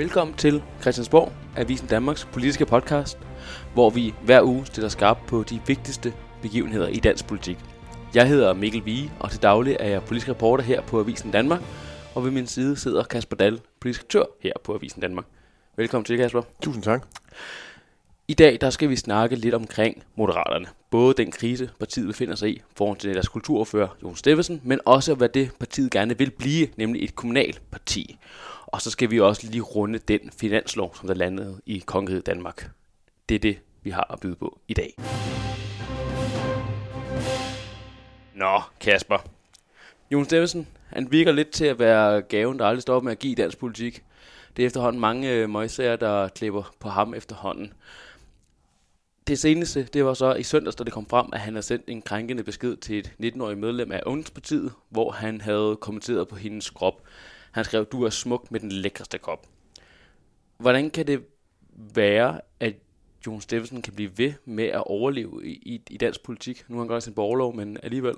Velkommen til Christiansborg, Avisen Danmarks politiske podcast, hvor vi hver uge stiller skarp på de vigtigste begivenheder i dansk politik. Jeg hedder Mikkel Vige, og til daglig er jeg politisk reporter her på Avisen Danmark, og ved min side sidder Kasper Dahl, politisk redaktør her på Avisen Danmark. Velkommen til, Kasper. Tusind tak. I dag der skal vi snakke lidt omkring Moderaterne. Både den krise, partiet befinder sig i, foran til deres kulturordfører Jon Steffensen, men også hvad det partiet gerne vil blive, nemlig et kommunalt parti. Og så skal vi også lige runde den finanslov, som der landede i Kongeriget Danmark. Det er det, vi har at byde på i dag. Nå, Kasper. Jon Steffensen, han virker lidt til at være gaven, der aldrig stopper med at give dansk politik. Det er efterhånden mange øh, møgsager, der klipper på ham efterhånden. Det seneste, det var så i søndags, da det kom frem, at han havde sendt en krænkende besked til et 19-årig medlem af Ungdomspartiet, hvor han havde kommenteret på hendes krop. Han skrev, du er smuk med den lækreste krop. Hvordan kan det være, at Jon Steffensen kan blive ved med at overleve i, i, i dansk politik? Nu har han godt sin borgerlov, men alligevel.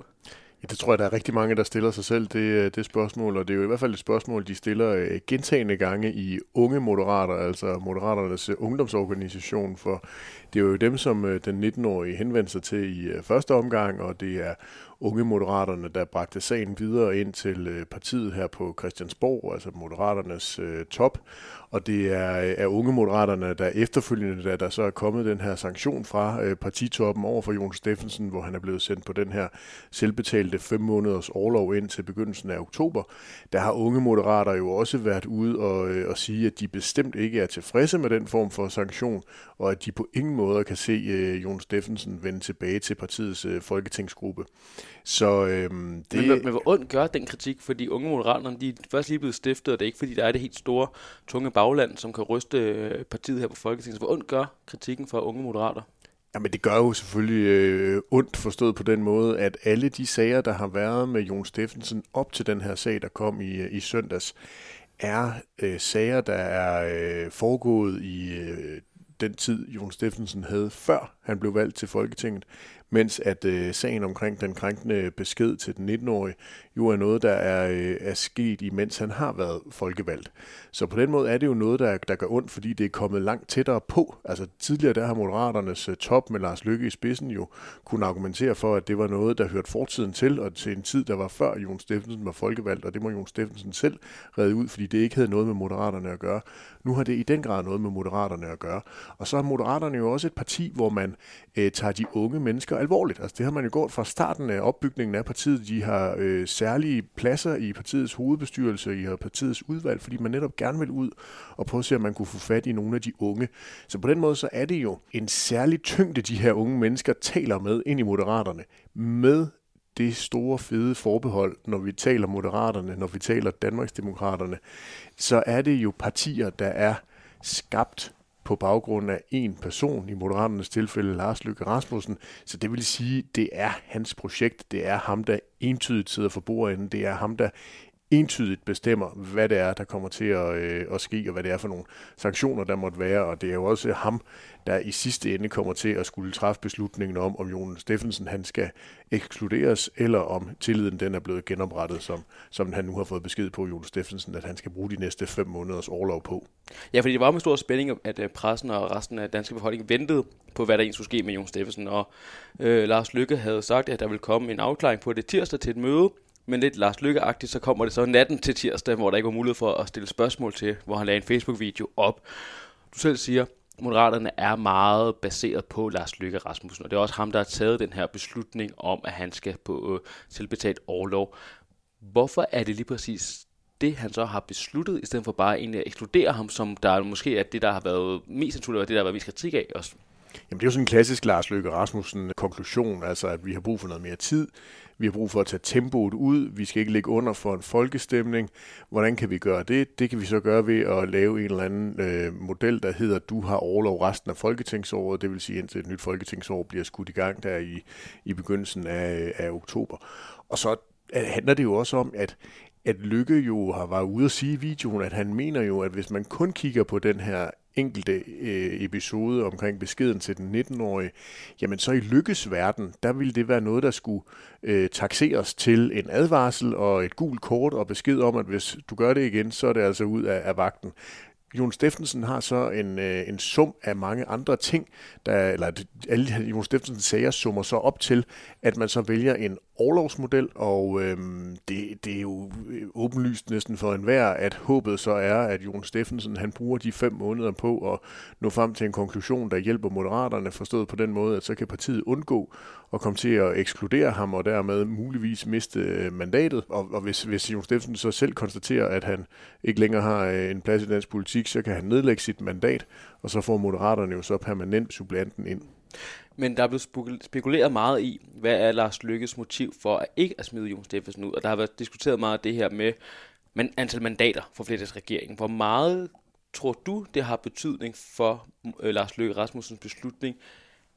Ja, det tror jeg, der er rigtig mange, der stiller sig selv det, øh, det spørgsmål, og det er jo i hvert fald et spørgsmål, de stiller øh, gentagende gange i Unge Moderater, altså Moderaternes øh, ungdomsorganisation, for det er jo dem, som den 19-årige henvendte sig til i første omgang, og det er unge moderaterne, der bragte sagen videre ind til øh, partiet her på Christiansborg, altså moderaternes øh, top. Og det er, er unge moderaterne, der efterfølgende, da der så er kommet den her sanktion fra øh, partitoppen over for Jon Steffensen, hvor han er blevet sendt på den her selvbetalte fem måneders overlov ind til begyndelsen af oktober, der har unge moderater jo også været ude og, øh, og sige, at de bestemt ikke er tilfredse med den form for sanktion, og at de på ingen måde kan se øh, Jon Steffensen vende tilbage til partiets øh, folketingsgruppe. Så øhm, det... Men, men hvor ondt gør den kritik, fordi unge moderaterne, de er først lige blevet stiftet, og det er ikke fordi, der er det helt store, tunge bagland, som kan ryste øh, partiet her på Folketinget. Så hvor ondt gør kritikken for unge moderater? Jamen det gør jo selvfølgelig øh, ondt forstået på den måde, at alle de sager, der har været med Jon Steffensen op til den her sag, der kom i, øh, i søndags, er øh, sager, der er øh, foregået i øh, den tid, Jon Steffensen havde, før han blev valgt til Folketinget, mens at øh, sagen omkring den krænkende besked til den 19-årige jo er noget, der er, øh, er sket, imens han har været folkevalgt. Så på den måde er det jo noget, der, der gør ondt, fordi det er kommet langt tættere på. Altså tidligere der har Moderaternes øh, top med Lars Lykke i spidsen jo kunne argumentere for, at det var noget, der hørte fortiden til, og til en tid, der var før Jon Steffensen var folkevalgt, og det må Jon Steffensen selv redde ud, fordi det ikke havde noget med Moderaterne at gøre. Nu har det i den grad noget med Moderaterne at gøre. Og så er Moderaterne jo også et parti, hvor man øh, tager de unge mennesker alvorligt. Altså det har man jo gjort fra starten af opbygningen af partiet. De har øh, særlige pladser i partiets hovedbestyrelse, i partiets udvalg, fordi man netop gerne vil ud og prøve at se, om man kunne få fat i nogle af de unge. Så på den måde så er det jo en særlig tyngde, de her unge mennesker taler med ind i moderaterne, med det store fede forbehold, når vi taler Moderaterne, når vi taler Danmarksdemokraterne, så er det jo partier, der er skabt på baggrund af en person, i Moderaternes tilfælde Lars Løkke Rasmussen. Så det vil sige, det er hans projekt. Det er ham, der entydigt sidder for bordenden. Det er ham, der entydigt bestemmer, hvad det er, der kommer til at, øh, at ske, og hvad det er for nogle sanktioner, der måtte være. Og det er jo også ham, der i sidste ende kommer til at skulle træffe beslutningen om, om Jon Steffensen han skal ekskluderes, eller om tilliden den er blevet genoprettet, som, som han nu har fået besked på, Jon Steffensen, at han skal bruge de næste fem måneders overlov på. Ja, fordi det var med stor spænding, at øh, pressen og resten af danske befolkning ventede på, hvad der egentlig skulle ske med Jon Steffensen. Og øh, Lars Lykke havde sagt, at der ville komme en afklaring på det tirsdag til et møde, men lidt Lars lykke så kommer det så natten til tirsdag, hvor der ikke var mulighed for at stille spørgsmål til, hvor han lagde en Facebook-video op. Du selv siger, Moderaterne er meget baseret på Lars Lykke Rasmussen, og det er også ham, der har taget den her beslutning om, at han skal på øh, tilbetalt overlov. Hvorfor er det lige præcis det, han så har besluttet, i stedet for bare egentlig at ekskludere ham, som der måske er det, der har været mest naturligt, og det, der har været mest kritik af også? Jamen det er jo sådan en klassisk Lars Løkke Rasmussen konklusion, altså at vi har brug for noget mere tid, vi har brug for at tage tempoet ud, vi skal ikke ligge under for en folkestemning. Hvordan kan vi gøre det? Det kan vi så gøre ved at lave en eller anden øh, model, der hedder, du har overlov resten af folketingsåret, det vil sige indtil et nyt folketingsår bliver skudt i gang der i, i begyndelsen af, øh, af oktober. Og så øh, handler det jo også om, at at Lykke jo har været ude at sige i videoen, at han mener jo, at hvis man kun kigger på den her enkelte øh, episode omkring beskeden til den 19-årige, jamen så i Lykkes verden, der ville det være noget, der skulle øh, taxeres til en advarsel og et gult kort og besked om, at hvis du gør det igen, så er det altså ud af, af vagten. Jon Steffensen har så en, øh, en sum af mange andre ting, der, eller alle Jon Steffensens sager summer så op til, at man så vælger en overlovsmodel, og øhm, det, det er jo øh, åbenlyst næsten for enhver, at håbet så er, at Jon Steffensen han bruger de fem måneder på at nå frem til en konklusion, der hjælper moderaterne, forstået på den måde, at så kan partiet undgå at komme til at ekskludere ham, og dermed muligvis miste øh, mandatet. Og, og hvis, hvis Jon Steffensen så selv konstaterer, at han ikke længere har øh, en plads i dansk politik, så kan han nedlægge sit mandat, og så får moderaterne jo så permanent supplanten ind. Men der er blevet spekuleret meget i, hvad er Lars Lykkes motiv for at ikke at smide Jon Steffensen ud. Og der har været diskuteret meget det her med men antal mandater for regeringen. Hvor meget tror du, det har betydning for øh, Lars Løkke Rasmussens beslutning,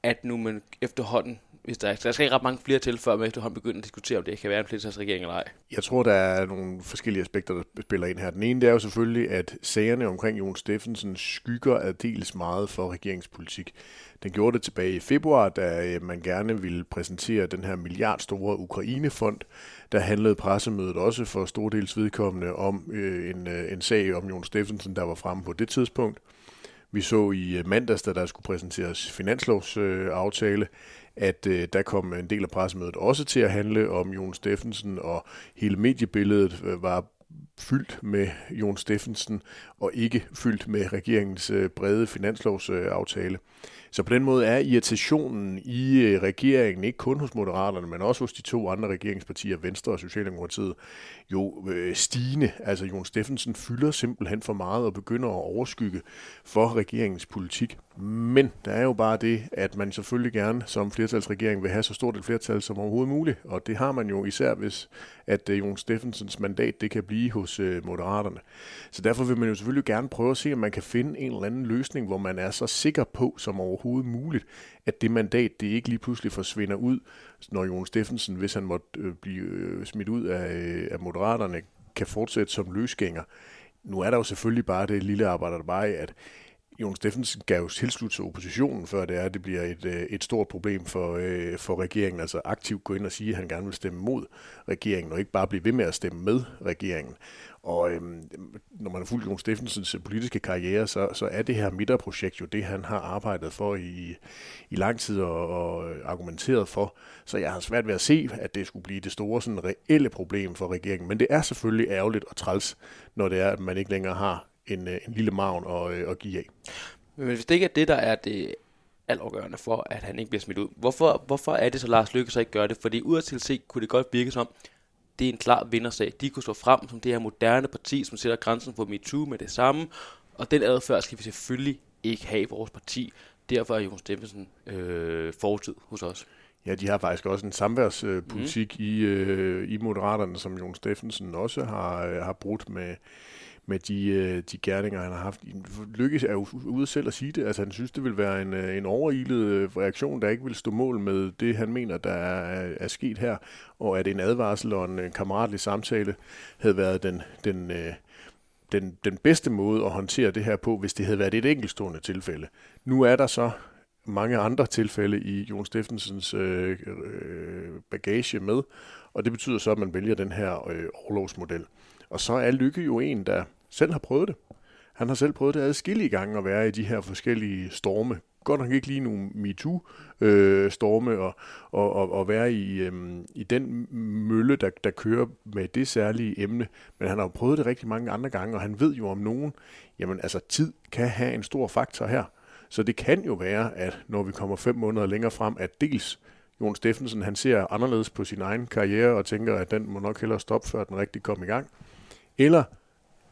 at nu man efterhånden hvis der, der skal ikke ret mange flere til, før man efterhånden begynder at diskutere, om det kan være en flertalsregering eller ej. Jeg tror, der er nogle forskellige aspekter, der spiller ind her. Den ene det er jo selvfølgelig, at sagerne omkring Jon Steffensen skygger dels meget for regeringspolitik. Den gjorde det tilbage i februar, da øh, man gerne ville præsentere den her milliardstore Ukrainefond. Der handlede pressemødet også for stor dels vedkommende om øh, en, øh, en sag om Jon Steffensen, der var fremme på det tidspunkt. Vi så i øh, mandags, da der skulle præsenteres finanslovsaftale, at øh, der kom en del af pressemødet også til at handle om Jon Steffensen, og hele mediebilledet øh, var fyldt med Jon Steffensen, og ikke fyldt med regeringens øh, brede finanslovsaftale. Så på den måde er irritationen i øh, regeringen, ikke kun hos Moderaterne, men også hos de to andre regeringspartier, Venstre og Socialdemokratiet, jo øh, stigende. Altså Jon Steffensen fylder simpelthen for meget og begynder at overskygge for regeringens politik. Men der er jo bare det, at man selvfølgelig gerne som flertalsregering vil have så stort et flertal som overhovedet muligt, og det har man jo især, hvis at øh, Jon Steffensens mandat det kan blive hos øh, Moderaterne. Så derfor vil man jo selvfølgelig gerne prøve at se, om man kan finde en eller anden løsning, hvor man er så sikker på som overhovedet muligt, at det mandat det ikke lige pludselig forsvinder ud, når Jon Steffensen, hvis han måtte øh, blive øh, smidt ud af, øh, af Moderaterne, kan fortsætte som løsgænger. Nu er der jo selvfølgelig bare det lille arbejde der bare at Jon Steffensen gav jo tilslut til oppositionen, før det er, at det bliver et, øh, et stort problem for, øh, for regeringen. Altså aktivt gå ind og sige, at han gerne vil stemme mod regeringen, og ikke bare blive ved med at stemme med regeringen. Og øhm, når man har fulgt Jon Steffensens øh, politiske karriere, så, så er det her midterprojekt jo det, han har arbejdet for i, i lang tid og, og øh, argumenteret for. Så jeg har svært ved at se, at det skulle blive det store sådan, reelle problem for regeringen. Men det er selvfølgelig ærgerligt og træls, når det er, at man ikke længere har en, øh, en lille maven at, at give af. Men hvis det ikke er det, der er det altafgørende for, at han ikke bliver smidt ud, hvorfor, hvorfor er det så, Lars Løkke så ikke gør det? Fordi udadtil set kunne det godt virke som, det er en klar vindersag. De kunne stå frem som det her moderne parti, som sætter grænsen for MeToo med det samme, og den adfærd skal vi selvfølgelig ikke have i vores parti. Derfor er Jon Steffensen øh, fortid hos os. Ja, de har faktisk også en samværspolitik mm. i, øh, i Moderaterne, som Jon Steffensen også har, øh, har brudt med, med de, øh, de gerninger, han har haft. Lykkes er jo ude selv at sige det. Altså, han synes, det vil være en, øh, en overilet øh, reaktion, der ikke vil stå mål med det, han mener, der er, er sket her, og at en advarsel og en, en kammeratlig samtale havde været den, den, den, den bedste måde at håndtere det her på, hvis det havde været et enkeltstående tilfælde. Nu er der så mange andre tilfælde i Jon Steffensens øh, bagage med, og det betyder så, at man vælger den her øh, overlovsmodel. Og så er Lykke jo en, der selv har prøvet det. Han har selv prøvet det adskillige gange at være i de her forskellige storme. Godt nok ikke lige nogle MeToo-storme øh, og, og, og, og være i, øh, i den mølle, der, der kører med det særlige emne. Men han har jo prøvet det rigtig mange andre gange, og han ved jo om nogen, jamen altså tid kan have en stor faktor her. Så det kan jo være, at når vi kommer fem måneder længere frem, at dels Jon Steffensen, han ser anderledes på sin egen karriere og tænker, at den må nok hellere stoppe, før den rigtig kommer i gang. Eller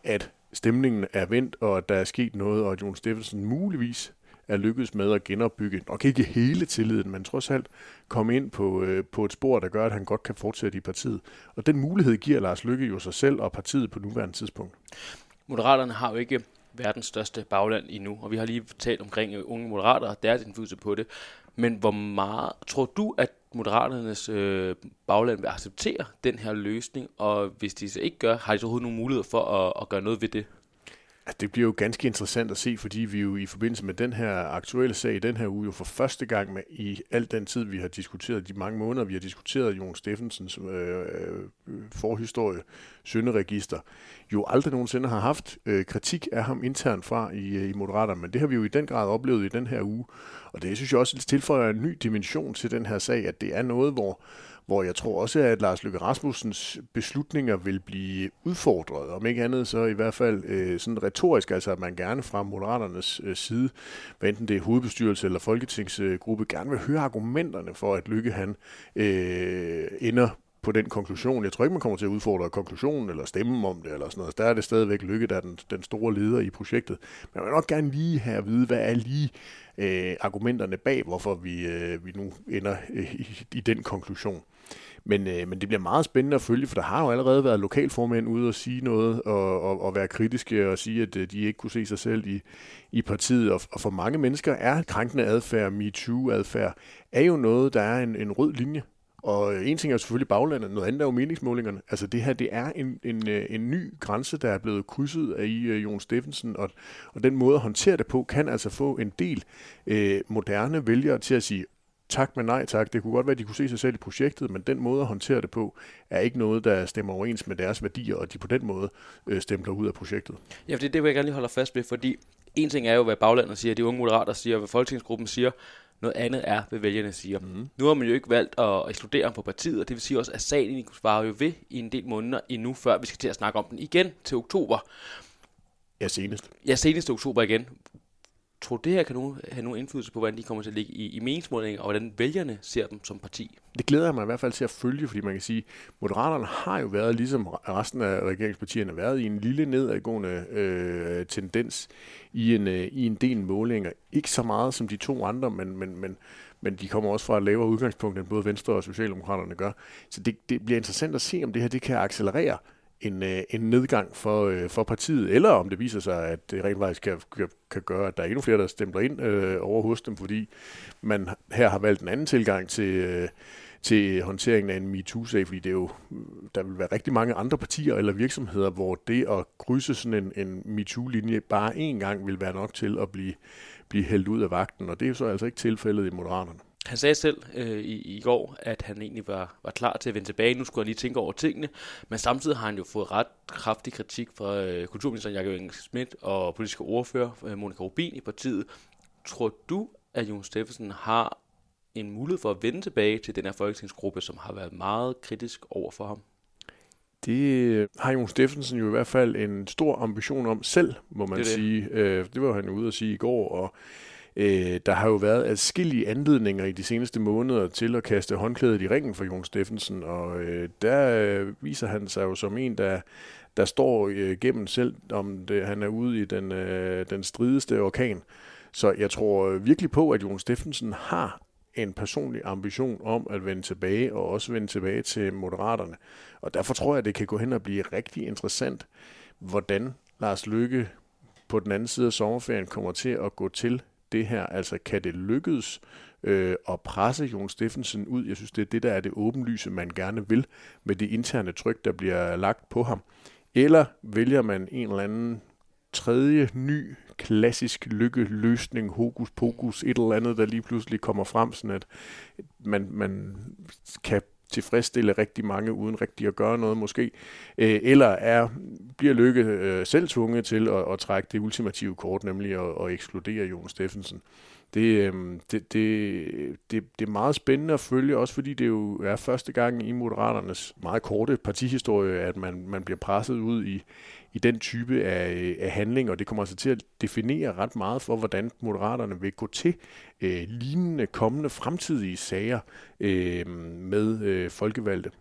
at stemningen er vendt, og at der er sket noget, og at Jon Steffensen muligvis er lykkedes med at genopbygge, nok ikke hele tilliden, men trods alt komme ind på, øh, på et spor, der gør, at han godt kan fortsætte i partiet. Og den mulighed giver Lars Lykke jo sig selv og partiet på nuværende tidspunkt. Moderaterne har jo ikke verdens største bagland endnu, og vi har lige talt omkring unge moderater og deres indflydelse på det. Men hvor meget tror du, at Moderaternes øh, bagland vil acceptere den her løsning, og hvis de så ikke gør, har de så overhovedet nogen mulighed for at, at gøre noget ved det? Altså, det bliver jo ganske interessant at se, fordi vi jo i forbindelse med den her aktuelle sag i den her uge jo for første gang med i al den tid, vi har diskuteret, de mange måneder, vi har diskuteret Jon Steffensens øh, øh forhistorie, synderegister, jo aldrig nogensinde har haft øh, kritik af ham internt fra i, øh, i Moderaterne, men det har vi jo i den grad oplevet i den her uge, og det synes jeg også tilføjer en ny dimension til den her sag, at det er noget, hvor hvor jeg tror også, at Lars Løkke Rasmussens beslutninger vil blive udfordret, om ikke andet så i hvert fald øh, sådan retorisk, altså at man gerne fra Moderaternes øh, side, hvad enten det er hovedbestyrelse eller folketingsgruppe, gerne vil høre argumenterne for, at Lykke han øh, ender på den konklusion. Jeg tror ikke, man kommer til at udfordre konklusionen eller stemme om det eller sådan noget. Der er det stadigvæk Lykke, der er den, den store leder i projektet. Men jeg vil nok gerne lige have at vide, hvad er lige øh, argumenterne bag, hvorfor vi, øh, vi nu ender øh, i, i den konklusion. Men, øh, men det bliver meget spændende at følge, for der har jo allerede været lokalformænd ude og sige noget, og, og, og være kritiske og sige, at øh, de ikke kunne se sig selv i, i partiet. Og, og for mange mennesker er krænkende adfærd, MeToo-adfærd, er jo noget, der er en, en rød linje. Og øh, en ting er jo selvfølgelig baglandet, noget andet er jo meningsmålingerne. Altså det her, det er en, en, øh, en ny grænse, der er blevet krydset af i uh, Jon Steffensen, og, og den måde at håndtere det på, kan altså få en del øh, moderne vælgere til at sige, tak, men nej tak. Det kunne godt være, at de kunne se sig selv i projektet, men den måde at håndtere det på, er ikke noget, der stemmer overens med deres værdier, og de på den måde øh, stemmer ud af projektet. Ja, det det, vil jeg gerne lige holde fast ved, fordi en ting er jo, hvad baglandet siger, de unge moderater siger, hvad folketingsgruppen siger, noget andet er, hvad vælgerne siger. Mm. Nu har man jo ikke valgt at ekskludere ham på partiet, og det vil sige også, at sagen svarer jo ved i en del måneder endnu, før vi skal til at snakke om den igen til oktober. Ja, senest. Ja, senest oktober igen tror det her kan nu have nogen indflydelse på, hvordan de kommer til at ligge i, i meningsmålinger, og hvordan vælgerne ser dem som parti? Det glæder jeg mig i hvert fald til at følge, fordi man kan sige, Moderaterne har jo været, ligesom resten af regeringspartierne, været i en lille nedadgående øh, tendens i en, øh, i en del målinger. Ikke så meget som de to andre, men, men, men, men de kommer også fra et lavere udgangspunkt, end både Venstre og Socialdemokraterne gør. Så det, det bliver interessant at se, om det her det kan accelerere en, øh, en nedgang for, øh, for partiet, eller om det viser sig, at det rent faktisk kan, kan, kan gøre, at der er endnu flere, der stempler ind øh, over hos dem, fordi man her har valgt en anden tilgang til, øh, til håndteringen af en MeToo-sag, fordi det er jo, der vil være rigtig mange andre partier eller virksomheder, hvor det at krydse sådan en, en MeToo-linje bare én gang vil være nok til at blive, blive hældt ud af vagten, og det er jo så altså ikke tilfældet i Moderaterne. Han sagde selv øh, i, i går, at han egentlig var, var klar til at vende tilbage. Nu skulle han lige tænke over tingene. Men samtidig har han jo fået ret kraftig kritik fra øh, kulturministeren Jakob Engel Schmidt og politiske ordfører øh, Monika Rubin i partiet. Tror du, at Jon Steffensen har en mulighed for at vende tilbage til den her folketingsgruppe, som har været meget kritisk over for ham? Det har Jon Steffensen jo i hvert fald en stor ambition om selv, må man det sige. Det. Øh, det var han ude at sige i går, og Øh, der har jo været adskillige anledninger i de seneste måneder til at kaste håndklædet i ringen for Jon Steffensen, og øh, der øh, viser han sig jo som en, der, der står øh, gennem selv, om det, han er ude i den, øh, den strideste orkan. Så jeg tror øh, virkelig på, at Jon Steffensen har en personlig ambition om at vende tilbage, og også vende tilbage til Moderaterne. Og derfor tror jeg, at det kan gå hen og blive rigtig interessant, hvordan Lars Lykke på den anden side af sommerferien kommer til at gå til det her? Altså, kan det lykkes øh, at presse Jon Steffensen ud? Jeg synes, det er det, der er det åbenlyse, man gerne vil med det interne tryk, der bliver lagt på ham. Eller vælger man en eller anden tredje, ny, klassisk lykkeløsning, hokus pokus, et eller andet, der lige pludselig kommer frem, sådan at man, man kan tilfredsstille rigtig mange uden rigtig at gøre noget måske, øh, eller er, bliver Lykke øh, selv tvunget til at, at trække det ultimative kort, nemlig at, at ekskludere Jon Steffensen. Det, øh, det, det, det, det er meget spændende at følge, også fordi det jo er første gang i Moderaternes meget korte partihistorie, at man, man bliver presset ud i, i den type af, af handling, og det kommer altså til at definere ret meget for, hvordan Moderaterne vil gå til øh, lignende kommende fremtidige sager øh, med øh, folkevalgte.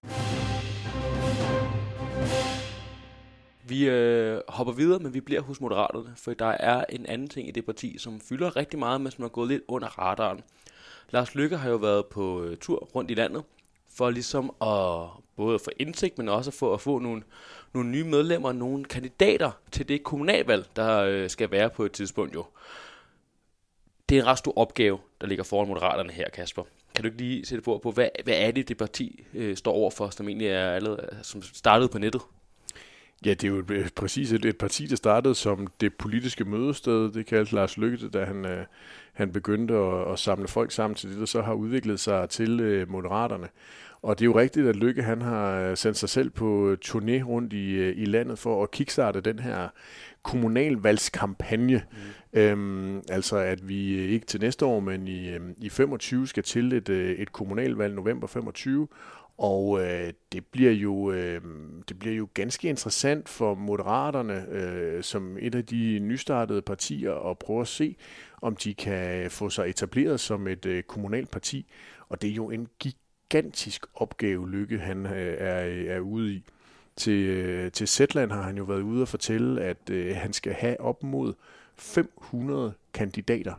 Vi øh, hopper videre, men vi bliver hos Moderaterne, for der er en anden ting i det parti, som fylder rigtig meget, men som er gået lidt under radaren. Lars Lykke har jo været på øh, tur rundt i landet, for ligesom at både få indsigt, men også for at få nogle, nogle nye medlemmer, nogle kandidater til det kommunalvalg, der øh, skal være på et tidspunkt jo. Det er en ret stor opgave, der ligger foran moderaterne her, Kasper. Kan du ikke lige sætte på, på hvad, hvad er det, det parti øh, står over for, som egentlig er allerede, øh, som startede på nettet? Ja, det er jo et, øh, præcis et, et parti, der startede som det politiske mødested. Det kaldte Lars Lykke, da han, øh, han begyndte at, at samle folk sammen til det, der så har udviklet sig til øh, Moderaterne. Og det er jo rigtigt, at Lykke han har øh, sendt sig selv på turné rundt i, øh, i landet for at kickstarte den her kommunalvalgskampagne. Mm. Øhm, altså at vi ikke til næste år, men i, i 25 skal til et, øh, et kommunalvalg november 25, og øh, det bliver jo øh, det bliver jo ganske interessant for Moderaterne øh, som et af de nystartede partier at prøve at se, om de kan få sig etableret som et øh, kommunalt parti. Og det er jo en gigantisk opgave, Lykke han øh, er, er ude i. Til, øh, til Zetland har han jo været ude og fortælle, at øh, han skal have op mod 500 kandidater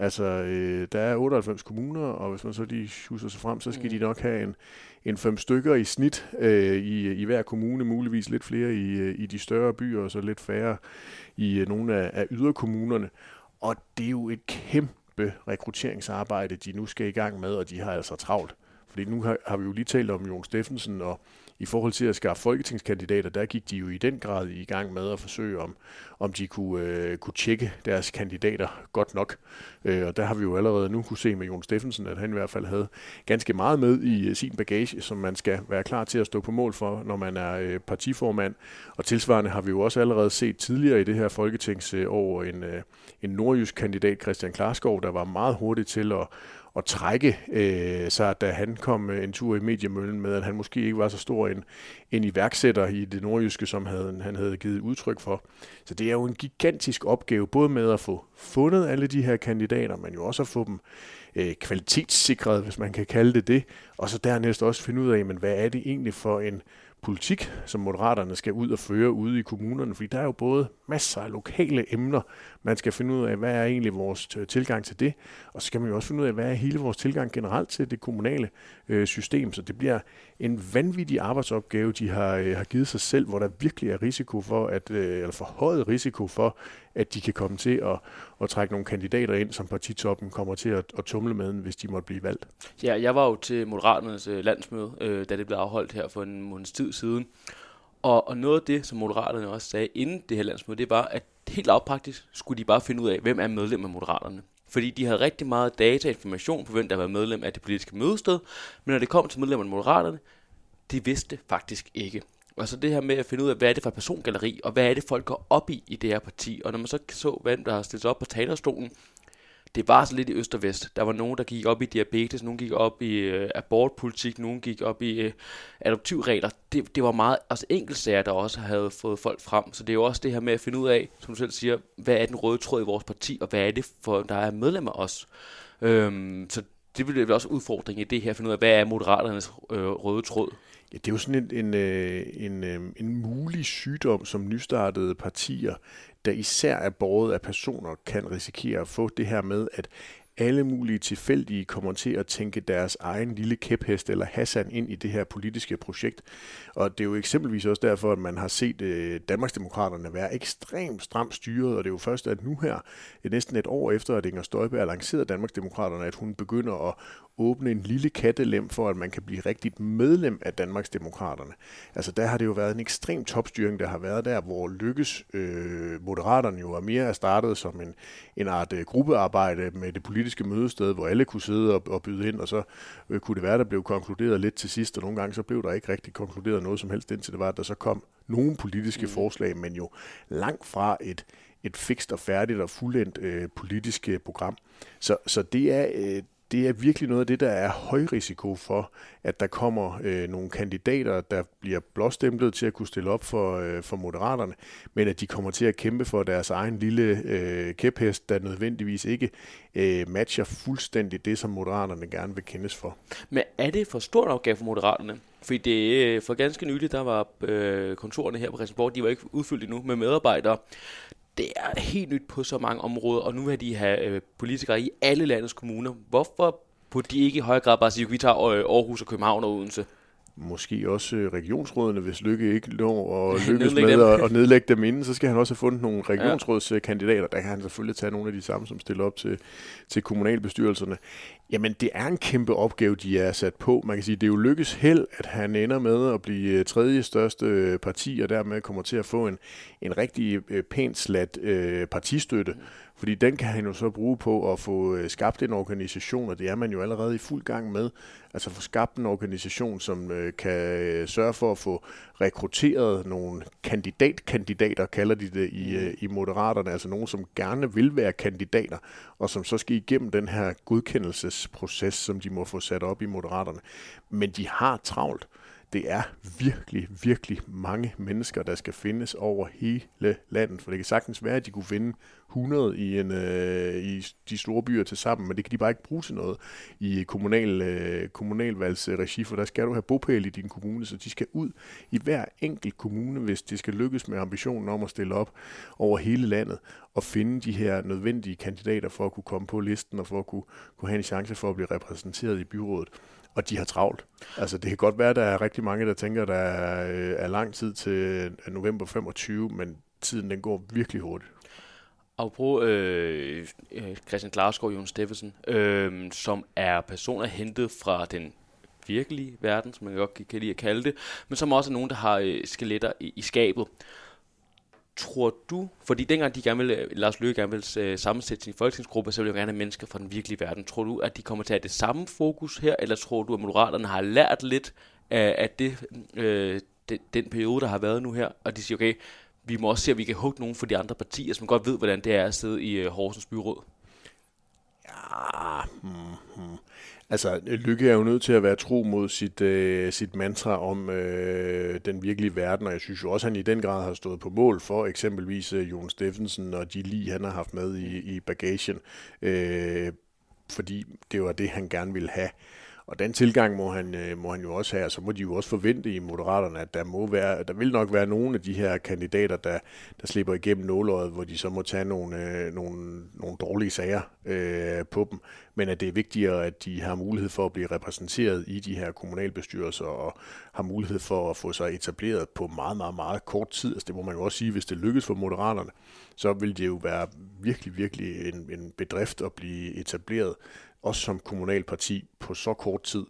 Altså, øh, der er 98 kommuner, og hvis man så lige husker sig frem, så skal mm. de nok have en, en fem stykker i snit øh, i, i hver kommune, muligvis lidt flere i, øh, i de større byer, og så lidt færre i øh, nogle af, af yderkommunerne. Og det er jo et kæmpe rekrutteringsarbejde, de nu skal i gang med, og de har altså travlt. Fordi nu har, har vi jo lige talt om Jon Steffensen og i forhold til at skaffe folketingskandidater, der gik de jo i den grad i gang med at forsøge, om, om de kunne, øh, kunne tjekke deres kandidater godt nok. Øh, og der har vi jo allerede nu kunne se med Jon Steffensen, at han i hvert fald havde ganske meget med i øh, sin bagage, som man skal være klar til at stå på mål for, når man er øh, partiformand. Og tilsvarende har vi jo også allerede set tidligere i det her folketingsår en, øh, en nordjysk kandidat, Christian Klarskov, der var meget hurtig til at at trække øh, sig, da han kom en tur i mediemøllen med, at han måske ikke var så stor en, en iværksætter i det nordjyske, som havde, han havde givet udtryk for. Så det er jo en gigantisk opgave, både med at få fundet alle de her kandidater, men jo også at få dem øh, kvalitetssikret, hvis man kan kalde det det, og så dernæst også finde ud af, men hvad er det egentlig for en politik, som moderaterne skal ud og føre ude i kommunerne, fordi der er jo både masser af lokale emner, man skal finde ud af, hvad er egentlig vores øh, tilgang til det, og så skal man jo også finde ud af, hvad er hele vores tilgang generelt til det kommunale øh, system, så det bliver en vanvittig arbejdsopgave, de har, øh, har givet sig selv, hvor der virkelig er risiko for, at, øh, eller forhøjet risiko for, at de kan komme til at, at trække nogle kandidater ind, som partitoppen kommer til at, at tumle med, hvis de måtte blive valgt. Ja, jeg var jo til Moderaternes øh, landsmøde, øh, da det blev afholdt her for en måneds tid siden. Og, og noget af det, som Moderaterne også sagde inden det her landsmøde, det var, at helt lavpraktisk skulle de bare finde ud af, hvem er medlem af Moderaterne. Fordi de havde rigtig meget data og information på, hvem der var medlem af det politiske mødested, men når det kom til medlemmerne af Moderaterne, de vidste faktisk ikke. Og så det her med at finde ud af, hvad er det for persongalleri, og hvad er det, folk går op i i det her parti. Og når man så så, hvem der har stillet sig op på talerstolen, det var så lidt i øst og vest. Der var nogen, der gik op i diabetes, nogen gik op i øh, abortpolitik, nogen gik op i øh, adoptivregler. Det, det var meget altså enkeltsager, der også havde fået folk frem. Så det er jo også det her med at finde ud af, som du selv siger, hvad er den røde tråd i vores parti, og hvad er det for, der er medlemmer også. Øhm, så det vil også udfordring i det her, at finde ud af, hvad er moderaternes øh, røde tråd. Ja, det er jo sådan en, en, øh, en, en, en mulig sygdom, som nystartede partier, der især er båret af personer, kan risikere at få det her med, at alle mulige tilfældige kommer til at tænke deres egen lille kæphest eller Hassan ind i det her politiske projekt. Og det er jo eksempelvis også derfor, at man har set øh, Danmarksdemokraterne være ekstremt stramt styret, og det er jo først at nu her, øh, næsten et år efter, at Inger Støjberg lancerede Danmarksdemokraterne, at hun begynder at åbne en lille kattelem for, at man kan blive rigtigt medlem af Danmarksdemokraterne. Altså der har det jo været en ekstrem topstyring, der har været der, hvor Lykkes øh, Moderaterne jo er mere startet som en, en art øh, gruppearbejde med det politiske mødested, hvor alle kunne sidde og, og byde ind, og så øh, kunne det være, der blev konkluderet lidt til sidst, og nogle gange så blev der ikke rigtig konkluderet noget som helst, indtil det var, at der så kom nogle politiske mm. forslag, men jo langt fra et, et fikst og færdigt og fuldendt øh, politisk program. Så, så det er... Øh, det er virkelig noget af det, der er høj risiko for, at der kommer øh, nogle kandidater, der bliver blåstemplet til at kunne stille op for, øh, for moderaterne, men at de kommer til at kæmpe for deres egen lille øh, kæphest, der nødvendigvis ikke øh, matcher fuldstændig det, som moderaterne gerne vil kendes for. Men er det for stor en opgave for moderaterne? Fordi det, øh, for ganske nylig, der var øh, kontorerne her på Christiansborg, de var ikke udfyldt endnu med medarbejdere det er helt nyt på så mange områder, og nu vil de have øh, politikere i alle landets kommuner. Hvorfor burde de ikke i højere grad bare sige, at vi tager øh, Aarhus og København og Odense? Måske også øh, regionsrådene, hvis Lykke ikke når at lykkes med at, at nedlægge dem inden, så skal han også have fundet nogle regionsrådskandidater. Der kan han selvfølgelig tage nogle af de samme, som stiller op til, til kommunalbestyrelserne. Jamen, det er en kæmpe opgave, de er sat på. Man kan sige, det er jo lykkes held, at han ender med at blive øh, tredje største øh, parti, og dermed kommer til at få en, en rigtig pænt slat øh, partistøtte. Fordi den kan han jo så bruge på at få øh, skabt en organisation, og det er man jo allerede i fuld gang med. Altså få skabt en organisation, som øh, kan øh, sørge for at få rekrutteret nogle kandidatkandidater, kalder de det i, mm. i Moderaterne, altså nogen, som gerne vil være kandidater, og som så skal igennem den her godkendelsesproces, som de må få sat op i Moderaterne. Men de har travlt det er virkelig, virkelig mange mennesker, der skal findes over hele landet. For det kan sagtens være, at de kunne finde 100 i, en, øh, i de store byer til sammen, men det kan de bare ikke bruge til noget i kommunal, øh, kommunalvalgsregi, for der skal du have bopæl i din kommune, så de skal ud i hver enkelt kommune, hvis det skal lykkes med ambitionen om at stille op over hele landet og finde de her nødvendige kandidater for at kunne komme på listen og for at kunne, kunne have en chance for at blive repræsenteret i byrådet og de har travlt. Altså, det kan godt være, at der er rigtig mange, der tænker, at der er, øh, er lang tid til øh, november 25, men tiden den går virkelig hurtigt. Apropos øh, øh, Christian Glarsgaard og Jon Steffensen, øh, som er personer hentet fra den virkelige verden, som man godt kan lide at kalde det, men som også er nogen, der har øh, skeletter i, i skabet. Tror du, fordi dengang de gerne ville, øh, Lars Løkke gerne ville uh, sammensætte sin folketingsgruppe, så ville jo gerne have mennesker fra den virkelige verden. Tror du, at de kommer til at have det samme fokus her, eller tror du, at Moderaterne har lært lidt af, af det, øh, den, den periode, der har været nu her, og de siger, okay, vi må også se, at vi kan hugge nogen fra de andre partier, som godt ved, hvordan det er at sidde i øh, Horsens byråd? Ja, mm, mm. Altså, Lykke er jo nødt til at være tro mod sit, øh, sit mantra om øh, den virkelige verden, og jeg synes jo også, at han i den grad har stået på mål for eksempelvis øh, Jon Steffensen og de lige, han har haft med i, i bagagen, øh, fordi det var det, han gerne ville have. Og den tilgang må han, øh, må han jo også have, og så må de jo også forvente i Moderaterne, at der, må være, der vil nok være nogle af de her kandidater, der, der slipper igennem nåløjet, hvor de så må tage nogle, øh, nogle, nogle dårlige sager øh, på dem, men at det er vigtigere, at de har mulighed for at blive repræsenteret i de her kommunalbestyrelser, og har mulighed for at få sig etableret på meget, meget, meget kort tid. Altså det må man jo også sige, hvis det lykkes for Moderaterne, så vil det jo være virkelig, virkelig en, en bedrift at blive etableret også som kommunalparti på så kort tid.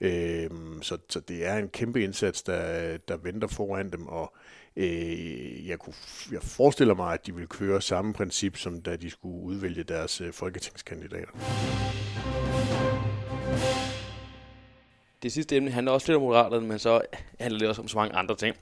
Øh, så, så det er en kæmpe indsats, der, der venter foran dem, og øh, jeg, kunne, jeg forestiller mig, at de vil køre samme princip, som da de skulle udvælge deres øh, folketingskandidater. Det sidste emne handler også lidt om Moderaterne, men så handler det også om så mange andre ting.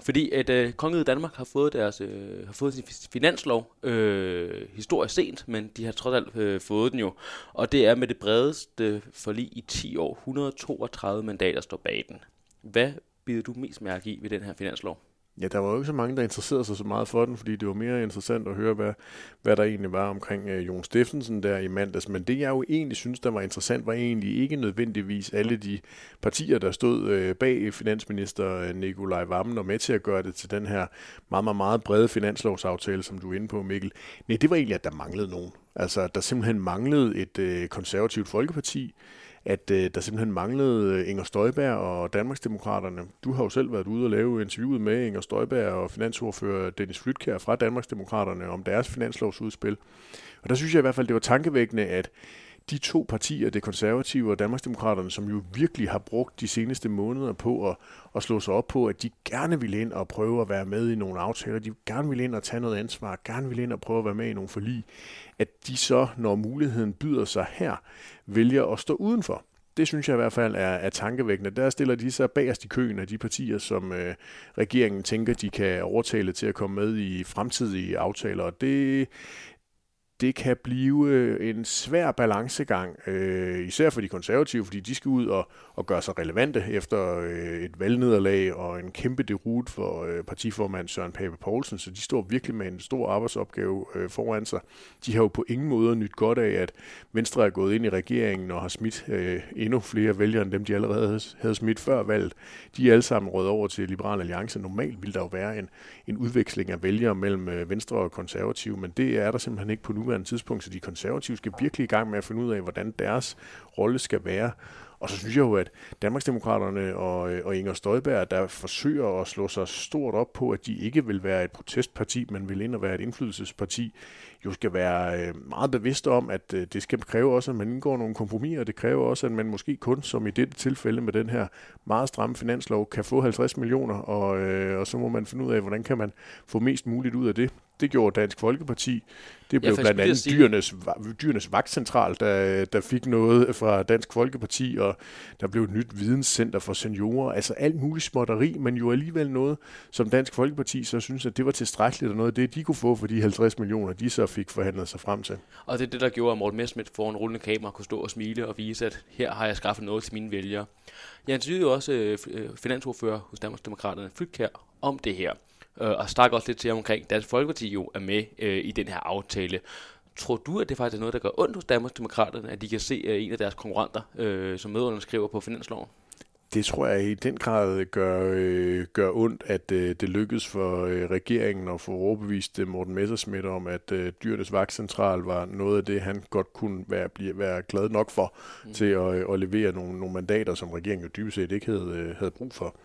Fordi at øh, Kongeriget Danmark har fået deres øh, har fået sin finanslov øh, historisk sent, men de har trods alt øh, fået den jo. Og det er med det bredeste forlig i 10 år. 132 mandater står bag den. Hvad bider du mest mærke i ved den her finanslov? Ja, der var jo ikke så mange, der interesserede sig så meget for den, fordi det var mere interessant at høre, hvad, hvad der egentlig var omkring øh, Jon Steffensen der i mandags. Men det, jeg jo egentlig synes, der var interessant, var egentlig ikke nødvendigvis alle de partier, der stod øh, bag finansminister øh, Nikolaj Vammen og med til at gøre det til den her meget, meget, meget brede finanslovsaftale, som du er inde på, Mikkel. Nej, det var egentlig, at der manglede nogen. Altså, der simpelthen manglede et øh, konservativt folkeparti, at øh, der simpelthen manglede øh, Inger Støjberg og Danmarksdemokraterne. Du har jo selv været ude og lave interviewet med Inger Støjberg og finansordfører Dennis Flytkær fra Danmarksdemokraterne om deres finanslovsudspil. Og der synes jeg i hvert fald, det var tankevækkende, at de to partier, det konservative og Danmarksdemokraterne, som jo virkelig har brugt de seneste måneder på at, at slå sig op på, at de gerne vil ind og prøve at være med i nogle aftaler, de gerne vil ind og tage noget ansvar, gerne vil ind og prøve at være med i nogle forlig, at de så, når muligheden byder sig her, vælger at stå udenfor. Det synes jeg i hvert fald er, er tankevækkende. Der stiller de sig bagerst i køen af de partier, som øh, regeringen tænker, de kan overtale til at komme med i fremtidige aftaler. Og det, det kan blive øh, en svær balancegang, øh, især for de konservative, fordi de skal ud og, og gøre sig relevante efter øh, et valgnederlag og en kæmpe derut for øh, partiformand Søren Pape Poulsen, så de står virkelig med en stor arbejdsopgave øh, foran sig. De har jo på ingen måde nyt godt af, at Venstre er gået ind i regeringen og har smidt øh, endnu flere vælgere end dem, de allerede havde smidt før valget. De er alle sammen råd over til Liberal Alliance. Normalt ville der jo være en, en udveksling af vælgere mellem øh, Venstre og konservative, men det er der simpelthen ikke på nuværende tidspunkt, så de konservative skal virkelig i gang med at finde ud af, hvordan deres rolle skal være. Og så synes jeg jo, at Danmarksdemokraterne og, øh, og Inger Støjberg, der forsøger at slå sig stort op på, at de ikke vil være et protestparti, men vil ind og være et indflydelsesparti, jo skal være øh, meget bevidst om, at øh, det skal kræve også, at man indgår nogle kompromiser. Det kræver også, at man måske kun, som i dette tilfælde med den her meget stramme finanslov, kan få 50 millioner, og, øh, og så må man finde ud af, hvordan kan man få mest muligt ud af det. Det gjorde Dansk Folkeparti. Det blev blandt andet sige... dyrenes, dyrenes vagtcentral, der, der fik noget fra Dansk Folkeparti, og der blev et nyt videnscenter for seniorer. Altså alt muligt småtteri, men jo alligevel noget, som Dansk Folkeparti så synes, at det var tilstrækkeligt, og noget af det, de kunne få for de 50 millioner, de så fik forhandlet sig frem til. Og det er det, der gjorde, at Morten Messmith foran rullende kamera kunne stå og smile og vise, at her har jeg skaffet noget til mine vælgere. Jeg interviewede også øh, øh, finansordfører hos Danmarksdemokraterne Flytkær om det her øh, og stak også lidt til omkring, Dansk Folkeparti jo er med øh, i den her aftale. Tror du, at det faktisk er noget, der gør ondt hos Danmarksdemokraterne, at de kan se øh, en af deres konkurrenter, øh, som medunderskriver på finansloven? Det tror jeg i den grad gør, øh, gør ondt, at øh, det lykkedes for øh, regeringen at få overbevist øh, Morten Messersmith om, at øh, dyrenes vagtcentral var noget af det, han godt kunne være, blive, være glad nok for mm. til at, øh, at levere nogle, nogle mandater, som regeringen jo dybest set ikke havde, øh, havde brug for.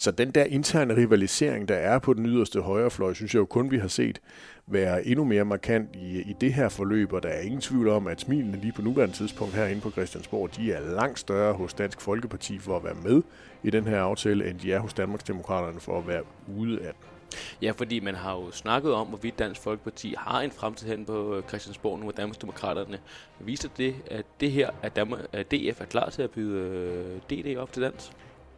Så den der interne rivalisering, der er på den yderste højrefløj, synes jeg jo kun, vi har set være endnu mere markant i, i det her forløb, og der er ingen tvivl om, at smilene lige på nuværende tidspunkt herinde på Christiansborg, de er langt større hos Dansk Folkeparti for at være med i den her aftale, end de er hos Danmarksdemokraterne for at være ude af den. Ja, fordi man har jo snakket om, hvorvidt Dansk Folkeparti har en fremtid hen på øh, Christiansborg nu, og Danmarksdemokraterne viser det, at det her, at, Danmark, at DF er klar til at byde øh, DD op til dans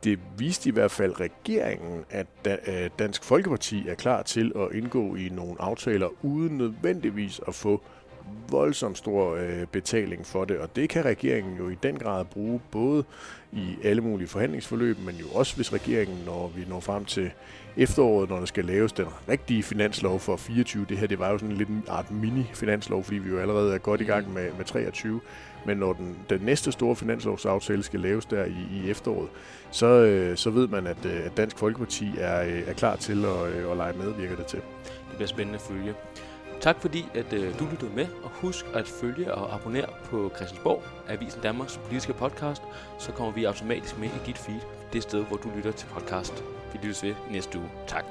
det viste i hvert fald regeringen, at øh, Dansk Folkeparti er klar til at indgå i nogle aftaler uden nødvendigvis at få voldsomt stor øh, betaling for det, og det kan regeringen jo i den grad bruge både i alle mulige forhandlingsforløb, men jo også hvis regeringen, når vi når frem til efteråret, når der skal laves den rigtige finanslov for 24. Det her, det var jo sådan lidt en art mini-finanslov, fordi vi jo allerede er godt i gang med, med 23. Men når den, den næste store finanslovsaftale skal laves der i, i efteråret, så, øh, så ved man, at, øh, at Dansk Folkeparti er, øh, er klar til at, øh, at lege med, virker det til. Det bliver spændende at følge. Tak fordi, at øh, du lyttede med, og husk at følge og abonnere på Christiansborg, Avisen Danmarks politiske podcast, så kommer vi automatisk med i dit feed, det sted, hvor du lytter til podcast. Vi lyttes ved næste uge. Tak.